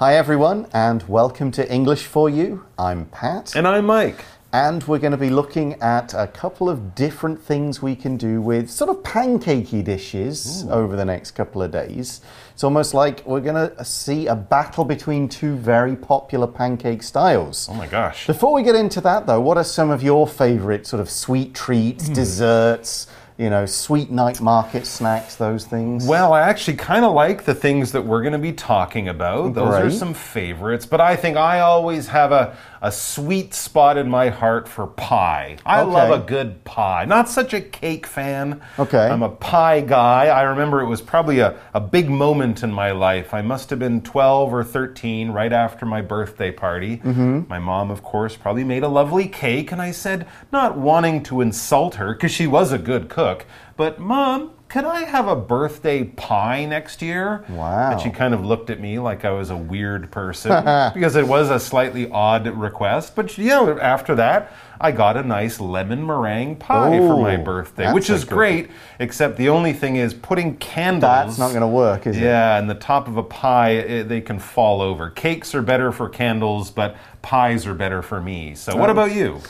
Hi, everyone, and welcome to English for You. I'm Pat. And I'm Mike. And we're going to be looking at a couple of different things we can do with sort of pancakey dishes Ooh. over the next couple of days. It's almost like we're going to see a battle between two very popular pancake styles. Oh my gosh. Before we get into that, though, what are some of your favorite sort of sweet treats, mm. desserts? You know, sweet night market snacks, those things? Well, I actually kind of like the things that we're going to be talking about. Those are some favorites, but I think I always have a, a sweet spot in my heart for pie. I okay. love a good pie. Not such a cake fan. Okay. I'm a pie guy. I remember it was probably a, a big moment in my life. I must have been 12 or 13, right after my birthday party. Mm -hmm. My mom, of course, probably made a lovely cake, and I said, not wanting to insult her, because she was a good cook, but Mom, could I have a birthday pie next year? Wow. And she kind of looked at me like I was a weird person because it was a slightly odd request. But you know, after that, I got a nice lemon meringue pie Ooh, for my birthday, which is great, except the only thing is putting candles. That's not going to work, is yeah, it? Yeah, and the top of a pie, it, they can fall over. Cakes are better for candles, but pies are better for me. So, what about you?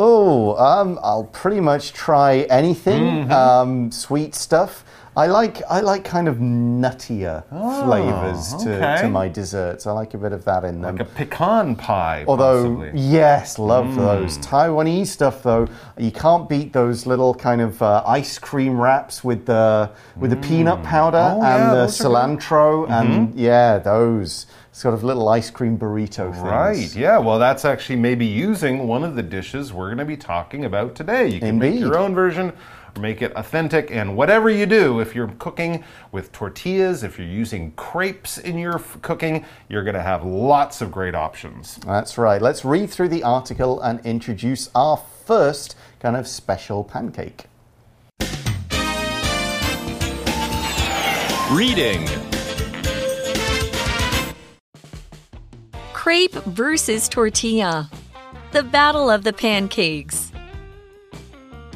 Oh, um, I'll pretty much try anything. Mm -hmm. um, sweet stuff. I like I like kind of nuttier oh, flavors to, okay. to my desserts. I like a bit of that in them. Like a pecan pie. Although, possibly. yes, love mm. those. Taiwanese stuff though, you can't beat those little kind of uh, ice cream wraps with the with mm. the peanut powder oh, and yeah, the cilantro and mm-hmm. yeah, those sort of little ice cream burrito things. Right, yeah. Well, that's actually maybe using one of the dishes we're going to be talking about today. You can Indeed. make your own version or make it authentic. And whatever you do, if you're cooking with tortillas, if you're using crepes in your cooking, you're going to have lots of great options. That's right. Let's read through the article and introduce our first kind of special pancake. Reading Crepe versus tortilla. The Battle of the Pancakes.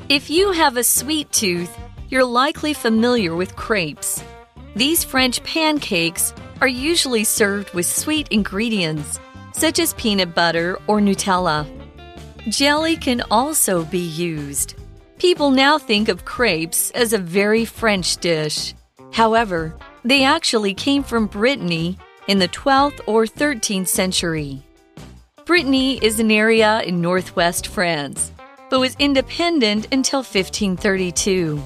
If you have a sweet tooth, you're likely familiar with crepes. These French pancakes are usually served with sweet ingredients, such as peanut butter or Nutella. Jelly can also be used. People now think of crepes as a very French dish. However, they actually came from Brittany in the 12th or 13th century. Brittany is an area in northwest France, but was independent until 1532.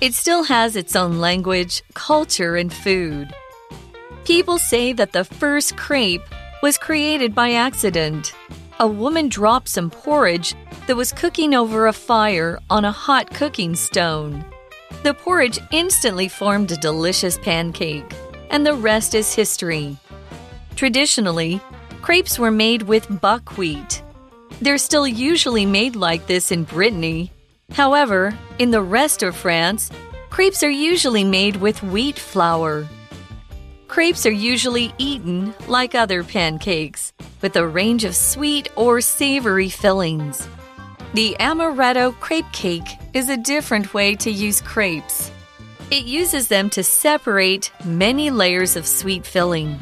It still has its own language, culture, and food. People say that the first crepe was created by accident. A woman dropped some porridge that was cooking over a fire on a hot cooking stone. The porridge instantly formed a delicious pancake and the rest is history. Traditionally, crepes were made with buckwheat. They're still usually made like this in Brittany. However, in the rest of France, crepes are usually made with wheat flour. Crepes are usually eaten like other pancakes, with a range of sweet or savory fillings. The amaretto crepe cake is a different way to use crepes. It uses them to separate many layers of sweet filling.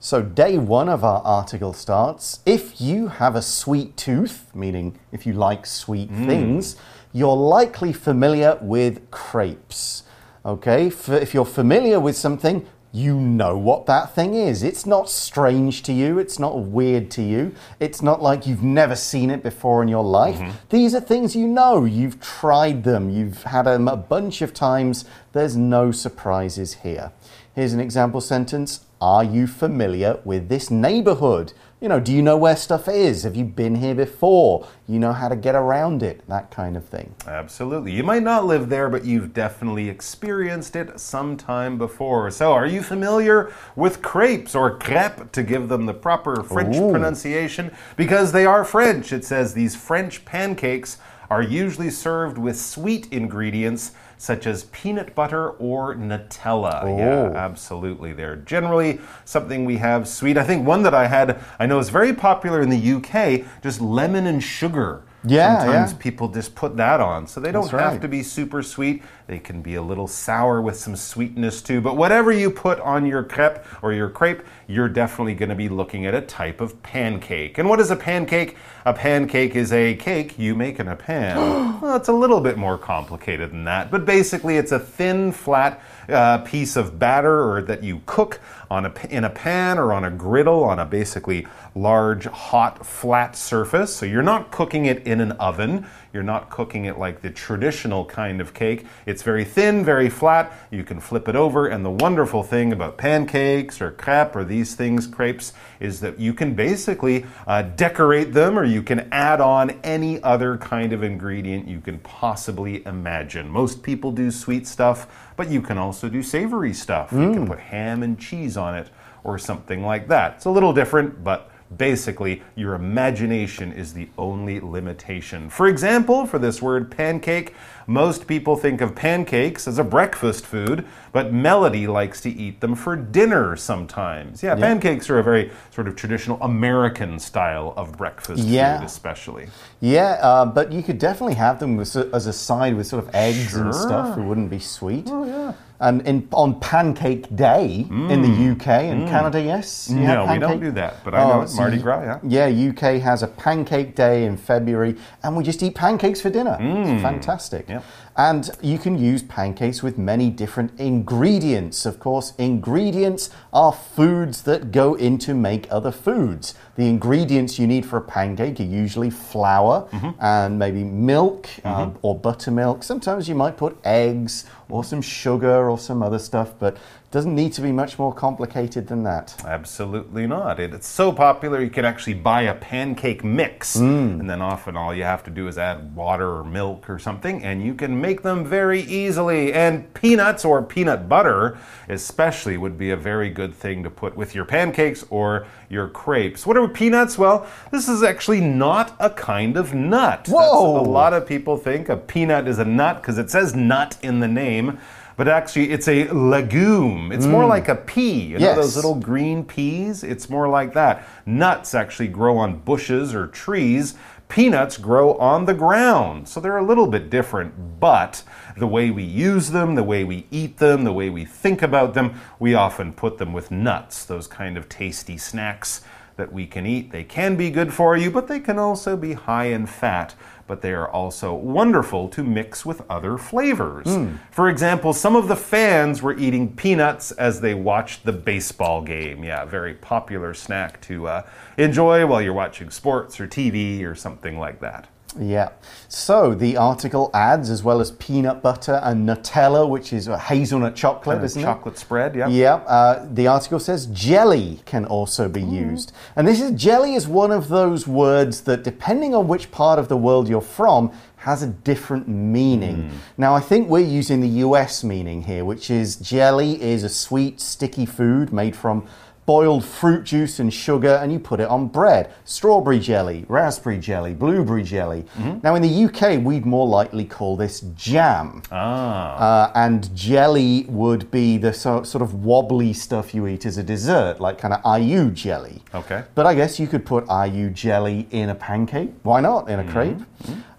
So, day one of our article starts If you have a sweet tooth, meaning if you like sweet mm. things, you're likely familiar with crepes. Okay, if you're familiar with something, you know what that thing is. It's not strange to you, it's not weird to you, it's not like you've never seen it before in your life. Mm -hmm. These are things you know, you've tried them, you've had them a bunch of times. There's no surprises here. Here's an example sentence Are you familiar with this neighborhood? You know, do you know where stuff is? Have you been here before? You know how to get around it, that kind of thing. Absolutely. You might not live there, but you've definitely experienced it sometime before. So, are you familiar with crepes or crêpes to give them the proper French Ooh. pronunciation? Because they are French. It says these French pancakes are usually served with sweet ingredients such as peanut butter or Nutella. Oh. Yeah, absolutely. They're generally something we have sweet. I think one that I had, I know is very popular in the UK, just lemon and sugar. Yeah, Sometimes yeah. people just put that on. So they don't That's have to be super sweet. They can be a little sour with some sweetness too. But whatever you put on your crepe or your crepe, you're definitely going to be looking at a type of pancake. And what is a pancake? A pancake is a cake you make in a pan. well, it's a little bit more complicated than that. But basically, it's a thin, flat uh, piece of batter or that you cook on a, in a pan or on a griddle on a basically large, hot, flat surface. So you're not cooking it in an oven. You're not cooking it like the traditional kind of cake. It's very thin, very flat. You can flip it over. And the wonderful thing about pancakes or crepe or these things, crepes, is that you can basically uh, decorate them or you can add on any other kind of ingredient you can possibly imagine. Most people do sweet stuff, but you can also do savory stuff. You can put ham and cheese on it or something like that. It's a little different, but basically your imagination is the only limitation. For example, for this word pancake, most people think of pancakes as a breakfast food, but Melody likes to eat them for dinner sometimes. Yeah, pancakes are a very sort of traditional American style of breakfast Yeah. food, especially. Yeah, uh, but you could definitely have them with, as a side with sort of eggs and stuff. It wouldn't be sweet. Oh, yeah. And in, on Pancake Day in the UK and Canada, yes? you Mm. No, we don't do that, but I know Oh, it's Mardi Gras, yeah. Yeah, UK has a Pancake Day in February, and we just eat pancakes for dinner. It's fantastic. Mm. Yep. And you can use pancakes with many different ingredients. Of course, ingredients are foods that go into make other foods. The ingredients you need for a pancake are usually flour Mm-hmm. and maybe milk uh, or buttermilk. Sometimes you might put eggs or some sugar or some other stuff, but it doesn't need to be much more complicated than that. Absolutely not. It, it's so popular you can actually buy a pancake mix, and then often all you have to do is add water or milk or something, and you can make them very easily. And peanuts or peanut butter, especially, would be a very good thing to put with your pancakes or your crepes. What are peanuts? Well, this is actually not a kind of nut. Whoa. a lot of people think a peanut is a nut because it says nut in the name. But actually, it's a legume. It's more mm. like a pea. You know Yes. those little green peas? It's more like that. Nuts actually grow on bushes or trees. Peanuts grow on the ground. So they're a little bit different, but the way we use them, the way we eat them, the way we think about them, we often put them with nuts, those kind of tasty snacks that we can eat. They can be good for you, but they can also be high in fat. But they are also wonderful to mix with other flavors. For example, some of the fans were eating peanuts as they watched the baseball game. Yeah, very popular snack to uh, enjoy while you're watching sports or TV or something like that. Yeah. So the article adds, as well as peanut butter and Nutella, which is a hazelnut chocolate, isn't it? Chocolate spread, yeah. Yeah. Uh, the article says jelly can also be used, and this is jelly is one of those words that, depending on which part of the world you're from, has a different meaning. Now, I think we're using the U.S. meaning here, which is jelly is a sweet, sticky food made from boiled fruit juice and sugar, and you put it on bread. Strawberry jelly, raspberry jelly, blueberry jelly. Now, in the UK, we'd more likely call this jam. Ah. Uh, and jelly would be the so, sort of wobbly stuff you eat as a dessert, like kind of aiyu jelly. Okay. But I guess you could put aiyu jelly in a pancake. Why not? In a crepe.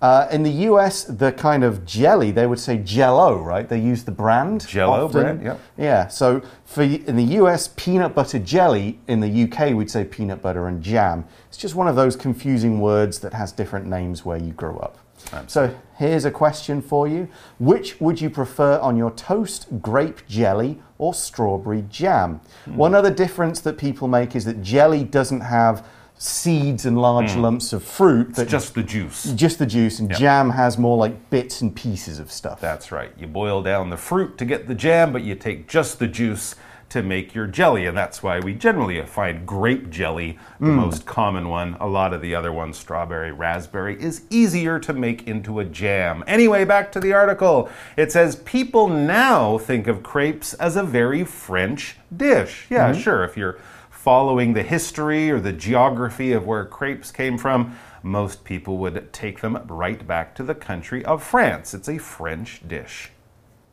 Uh, in the US, the kind of jelly, they would say jello, right? They use the brand. Jell-O often. brand, yep. Yeah. So for in the US, peanut butter jelly. In the UK, we'd say peanut butter and jam. It's just one of those confusing words that has different names where you grew up. So here's a question for you. Which would you prefer on your toast, grape jelly or strawberry jam? Hmm. One other difference that people make is that jelly doesn't have seeds and large lumps of fruit, Hmm. It's just the juice. just the juice, and jam has more like bits and pieces of stuff. That's right. You boil down the fruit to get the jam, but you take just the juice to make your jelly. And that's why we generally find grape jelly the most common one. A lot of the other ones, strawberry, raspberry, is easier to make into a jam. Anyway, back to the article. It says people now think of crepes as a very French dish. Yeah, sure. If you're following the history or the geography of where crepes came from, most people would take them right back to the country of France. It's a French dish.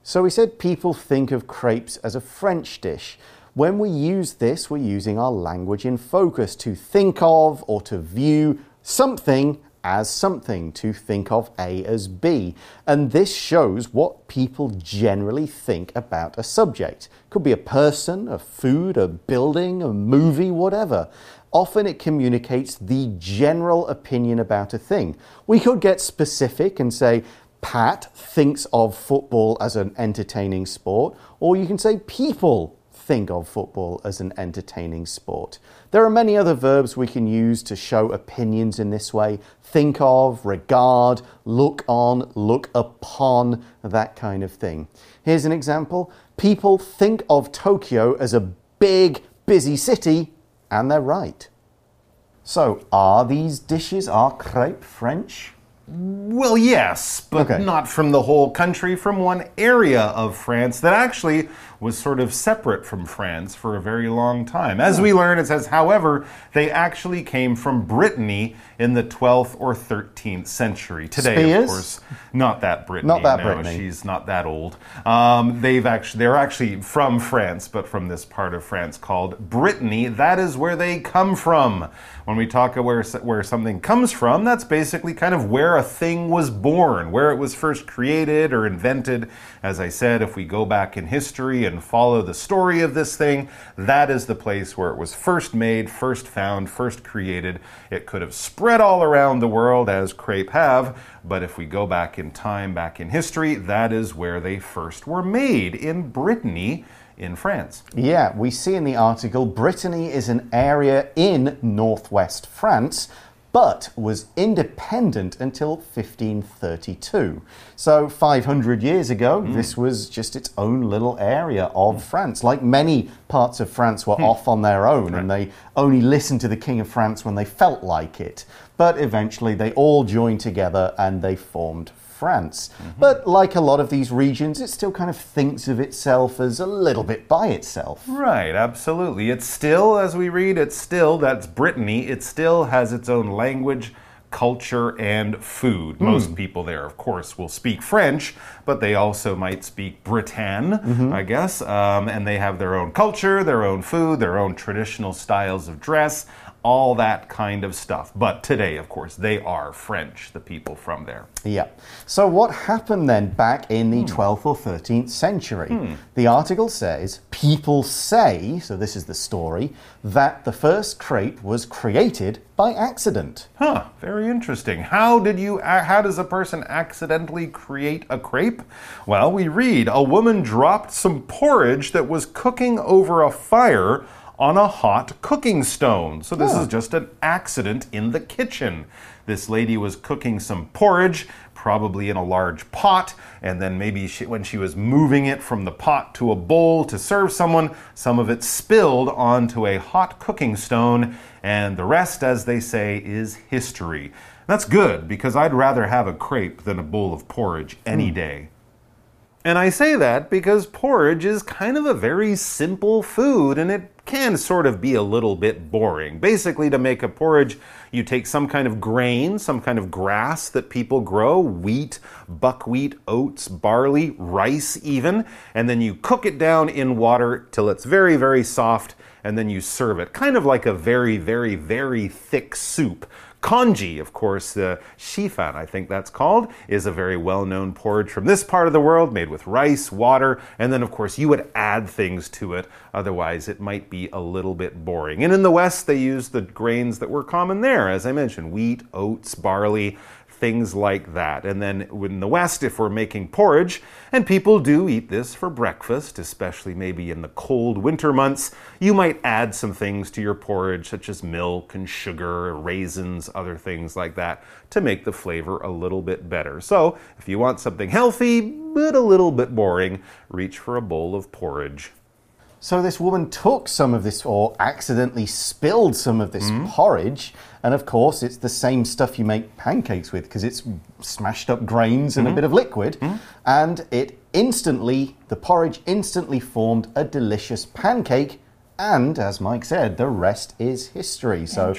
So we said people think of crepes as a French dish. When we use this, we're using our language in focus to think of or to view something as something, to think of A as B. And this shows what people generally think about a subject. Could be a person, a food, a building, a movie, whatever. Often it communicates the general opinion about a thing. We could get specific and say, Pat thinks of football as an entertaining sport, or you can say people think of football as an entertaining sport. There are many other verbs we can use to show opinions in this way think of, regard, look on, look upon, that kind of thing. Here's an example people think of Tokyo as a big, busy city, and they're right. So, are these dishes, are crepe French? Well, yes, but Okay. not from the whole country, from one area of France that actually was sort of separate from France for a very long time. As we learn, it says, however, they actually came from Brittany in the 12th or 13th century. Today, Spears? of course, not that Brittany. Not that no, Brittany. She's not that old. Um, they've actually, they're actually from France, but from this part of France called Brittany. That is where they come from. When we talk of where where something comes from, that's basically kind of where a thing was born, where it was first created or invented. As I said, if we go back in history and follow the story of this thing, that is the place where it was first made, first found, first created. It could have spread all around the world as crepe have, but if we go back in time, back in history, that is where they first were made in Brittany in France. Yeah, we see in the article Brittany is an area in northwest France, but was independent until 1532. So 500 years ago, hmm. this was just its own little area of France. Like many parts of France were hmm. off on their own and they only listened to the King of France when they felt like it. But eventually they all joined together and they formed France. Mm-hmm. But like a lot of these regions, it still kind of thinks of itself as a little bit by itself. Right, absolutely. It's still, as we read, it's still, that's Brittany, it still has its own language, culture, and food. Most people there, of course, will speak French, but they also might speak Britann, I guess. Um, and they have their own culture, their own food, their own traditional styles of dress, all that kind of stuff. But today, of course, they are French, the people from there. Yeah. So, what happened then back in the hmm. 12th or 13th century? Hmm. The article says people say, so this is the story, that the first crepe was created by accident. Huh, very interesting. How did you uh, how does a person accidentally create a crepe? Well, we read a woman dropped some porridge that was cooking over a fire on a hot cooking stone. So this is just an accident in the kitchen. This lady was cooking some porridge probably in a large pot, and then maybe she, when she was moving it from the pot to a bowl to serve someone, some of it spilled onto a hot cooking stone, and the rest, as they say, is history. That's good because I'd rather have a crepe than a bowl of porridge any hmm. day. And I say that because porridge is kind of a very simple food and it can sort of be a little bit boring. Basically, to make a porridge, you take some kind of grain, some kind of grass that people grow wheat, buckwheat, oats, barley, rice, even and then you cook it down in water till it's very, very soft, and then you serve it. Kind of like a very, very, very thick soup. Congee, of course, the xifan, I think that's called, is a very well known porridge from this part of the world made with rice, water, and then, of course, you would add things to it. Otherwise, it might be a little bit boring. And in the West, they use the grains that were common there, as I mentioned wheat, oats, barley. Things like that. And then in the West, if we're making porridge, and people do eat this for breakfast, especially maybe in the cold winter months, you might add some things to your porridge, such as milk and sugar, raisins, other things like that, to make the flavor a little bit better. So, if you want something healthy, but a little bit boring, reach for a bowl of porridge. So this woman took some of this, or accidentally spilled some of this mm. porridge, and of course it's the same stuff you make pancakes with because it's smashed up grains and a mm. bit of liquid, mm. and it instantly, the porridge instantly formed a delicious pancake. And as Mike said, the rest is history. So,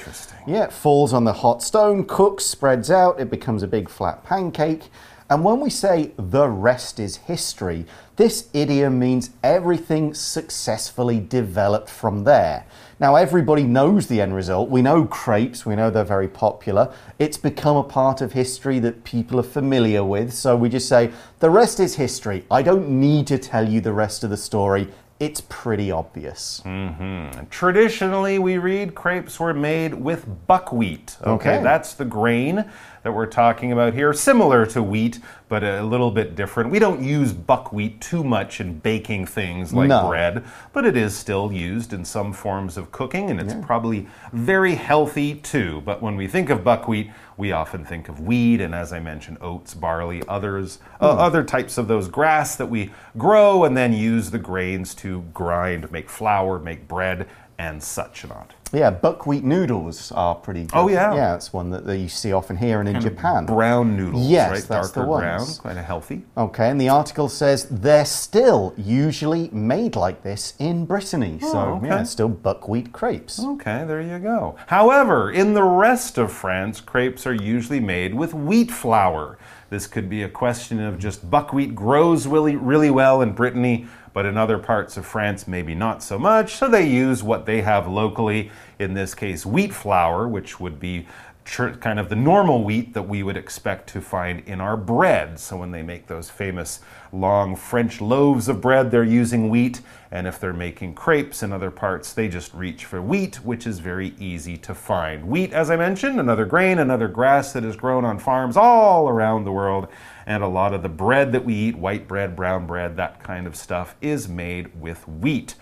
yeah, it falls on the hot stone, cooks, spreads out, it becomes a big flat pancake. And when we say the rest is history, this idiom means everything successfully developed from there. Now, everybody knows the end result. We know crepes, we know they're very popular. It's become a part of history that people are familiar with. So we just say, the rest is history. I don't need to tell you the rest of the story. It's pretty obvious. Mm-hmm. Traditionally, we read crepes were made with buckwheat. Okay, Okay. that's the grain that we're talking about here. Similar to wheat, but a little bit different. We don't use buckwheat too much in baking things like No. bread, but it is still used in some forms of cooking, and it's probably very healthy too. But when we think of buckwheat, we often think of wheat, and as I mentioned, oats, barley, others, uh, other types of those grass that we grow and then use the grains to grind, make flour, make bread, and such not. Yeah, buckwheat noodles are pretty good. Oh, yeah. Yeah, it's one that that you see often here and in Japan. Brown noodles, Yes, right? that's the Darker brown, ones. kind of healthy. Okay, and the article says they're still usually made like this in Brittany. Oh, so, Oh, okay. yeah, it's still buckwheat crepes. Okay, there you go. However, in the rest of France, crepes are usually made with wheat flour. This could be a question of just buckwheat grows really, really well in Brittany, but in other parts of France, maybe not so much. So they use what they have locally, in this case, wheat flour, which would be kind of the normal wheat that we would expect to find in our bread. So when they make those famous long French loaves of bread, they're using wheat. And if they're making crepes in other parts, they just reach for wheat, which is very easy to find. Wheat, as I mentioned, another grain, another grass that is grown on farms all around the world. And a lot of the bread that we eat, white bread, brown bread, that kind of stuff, is made with wheat.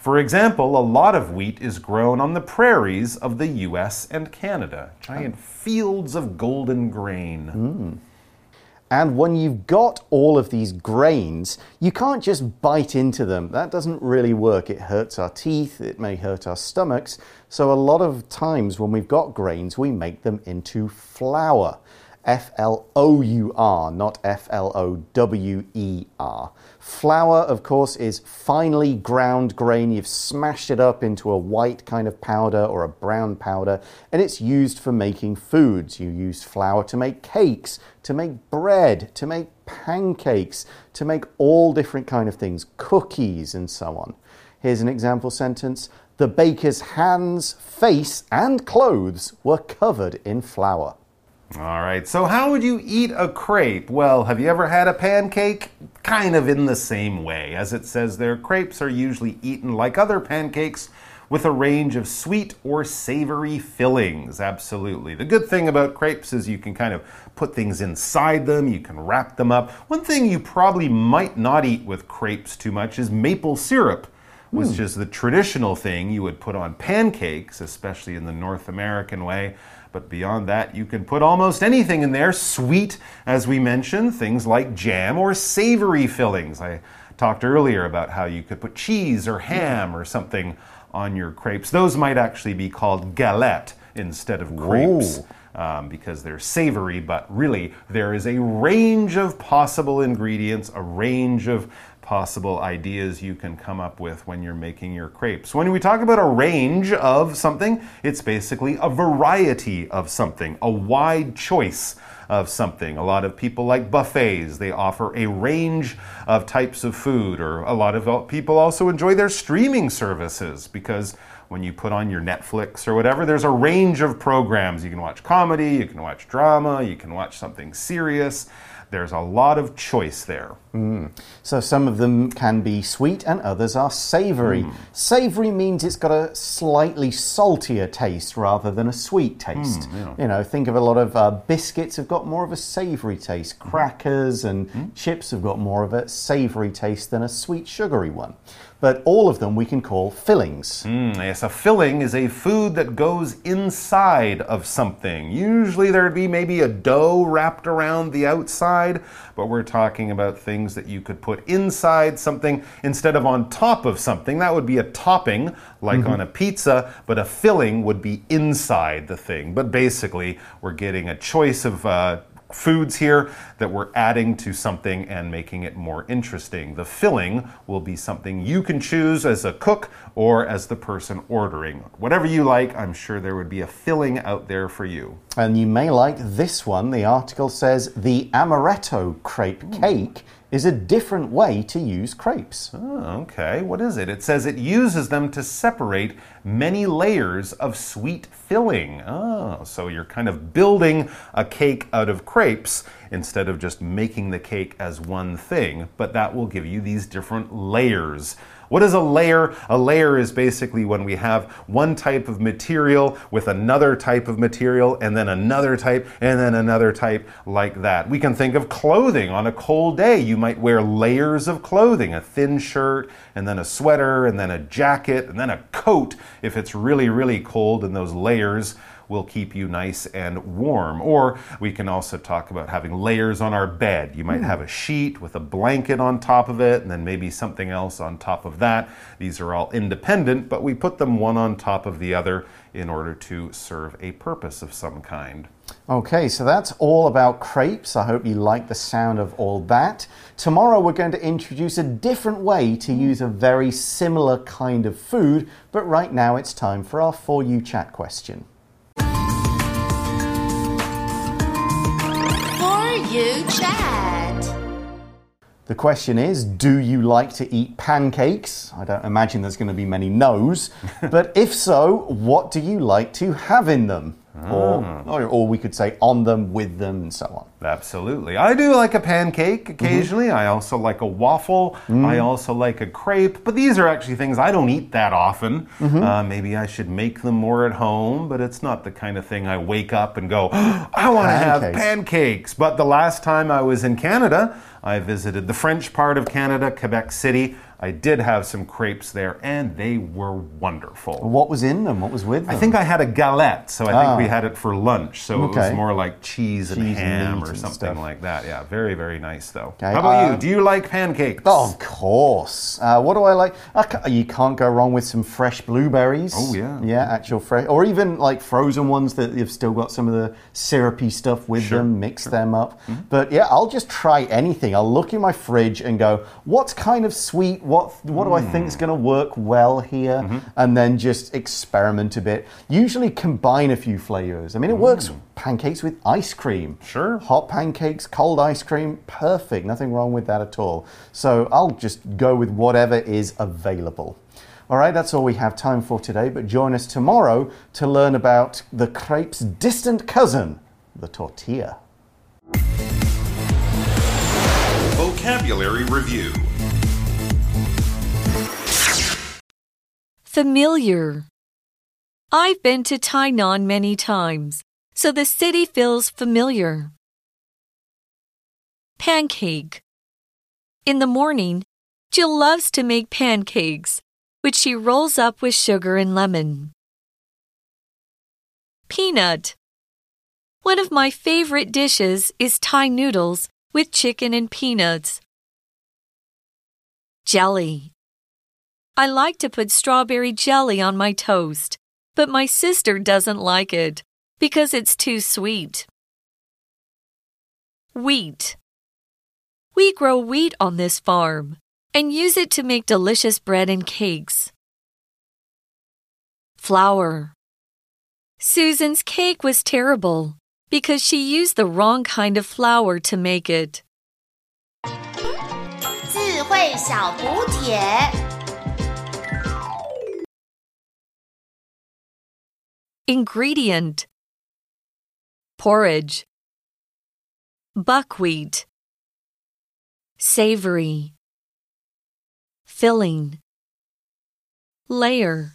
For example, a lot of wheat is grown on the prairies of the US and Canada, giant fields of golden grain. Hmm. And when you've got all of these grains, you can't just bite into them. That doesn't really work. It hurts our teeth, it may hurt our stomachs. So, a lot of times when we've got grains, we make them into flour. F L O U R, not F L O W E R. Flour, of course, is finely ground grain. You've smashed it up into a white kind of powder or a brown powder, and it's used for making foods. You use flour to make cakes, to make bread, to make pancakes, to make all different kind of things, cookies, and so on. Here's an example sentence. The baker's hands, face, and clothes were covered in flour. All right, so how would you eat a crepe? Well, have you ever had a pancake? Kind of in the same way. As it says there, crepes are usually eaten like other pancakes with a range of sweet or savory fillings. Absolutely. The good thing about crepes is you can kind of put things inside them, you can wrap them up. One thing you probably might not eat with crepes too much is maple syrup which hmm. is the traditional thing you would put on pancakes, especially in the North American way. But beyond that, you can put almost anything in there. Sweet, as we mentioned, things like jam or savory fillings. I talked earlier about how you could put cheese or ham or something on your crepes. Those might actually be called galette instead of crepes um, because they're savory, but really there is a range of possible ingredients, a range of possible ideas you can come up with when you're making your crepes. When we talk about a range of something, it's basically a variety of something, a wide choice of something. A lot of people like buffets. They offer a range of types of food, or a lot of people also enjoy their streaming services because when you put on your Netflix or whatever, there's a range of programs. You can watch comedy, you can watch drama, you can watch something serious. There's a lot of choice there. Mm. So some of them can be sweet and others are savory. Mm. Savory means it's got a slightly saltier taste rather than a sweet taste. Mm, you know, think of a lot of uh, biscuits have got more of a savory taste. Crackers and chips have got more of a savory taste than a sweet sugary one. But all of them we can call fillings. Mm, yes, a filling is a food that goes inside of something. Usually there'd be maybe a dough wrapped around the outside, but we're talking about things that you could put inside something instead of on top of something. That would be a topping, like on a pizza, but a filling would be inside the thing. But basically, we're getting a choice of. Uh, foods here that we're adding to something and making it more interesting. The filling will be something you can choose as a cook or as the person ordering. Whatever you like, I'm sure there would be a filling out there for you. And you may like this one. The article says the amaretto crepe mm. cake is a different way to use crepes. Oh, okay. What is it? It says it uses them to separate many layers of sweet filling. Oh, so you're kind of building a cake out of crepes instead of just making the cake as one thing, but that will give you these different layers. What is a layer? A layer is basically when we have one type of material with another type of material, and then another type, and then another type, like that. We can think of clothing. On a cold day, you might wear layers of clothing a thin shirt, and then a sweater, and then a jacket, and then a coat if it's really, really cold, and those layers will keep you nice and warm. Or we can also talk about having layers on our bed. You might hmm. have a sheet with a blanket on top of it, and then maybe something else on top of that. These are all independent, but we put them one on top of the other in order to serve a purpose of some kind. Okay, so that's all about crepes. I hope you like the sound of all that. Tomorrow we're going to introduce a different way to hmm. use a very similar kind of food, but right now it's time for our For You chat question. For you chat. The question is Do you like to eat pancakes? I don't imagine there's going to be many no's, but if so, what do you like to have in them? Or, ah. or, or we could say on them, with them, and so on. Absolutely. I do like a pancake mm-hmm. occasionally. I also like a waffle. Mm. I also like a crepe. But these are actually things I don't eat that often. Mm-hmm. Uh, maybe I should make them more at home, but it's not the kind of thing I wake up and go, I want to have pancakes. But the last time I was in Canada, I visited the French part of Canada, Quebec City. I did have some crepes there, and they were wonderful. What was in them? What was with them? I think I had a galette, so I think we had it for lunch. So it was more like cheese, and Cheese and ham meat or something like that. Yeah, very, very nice though. Okay, How about you? Do you like pancakes? Oh, of course. Uh, what do I like? I you can't go wrong with some fresh blueberries. Oh, yeah. Yeah, actual fresh. Or even like frozen ones that you've still got some of the syrupy stuff with Sure, them, mix them up. Mm-hmm. But yeah, I'll just try anything. I'll look in my fridge and go, what's kind of sweet? What, what do I think Mm. is going to work well here? Mm-hmm. And then just experiment a bit. Usually combine a few flavors. I mean, it works pancakes with ice cream. Mm. Sure. Hot pancakes, cold ice cream, perfect. Nothing wrong with that at all. So I'll just go with whatever is available. All right, that's all we have time for today, but join us tomorrow to learn about the crepe's distant cousin, the tortilla. Vocabulary Review Familiar. I've been to Tainan many times, so the city feels familiar. Pancake. In the morning, Jill loves to make pancakes, which she rolls up with sugar and lemon. Peanut. One of my favorite dishes is Thai noodles with chicken and peanuts. Jelly. I like to put strawberry jelly on my toast, but my sister doesn't like it because it's too sweet. Wheat. We grow wheat on this farm and use it to make delicious bread and cakes. Flour. Susan's cake was terrible because she used the wrong kind of flour to make it. 智慧小补帖。 Ingredient Porridge Buckwheat Savory Filling Layer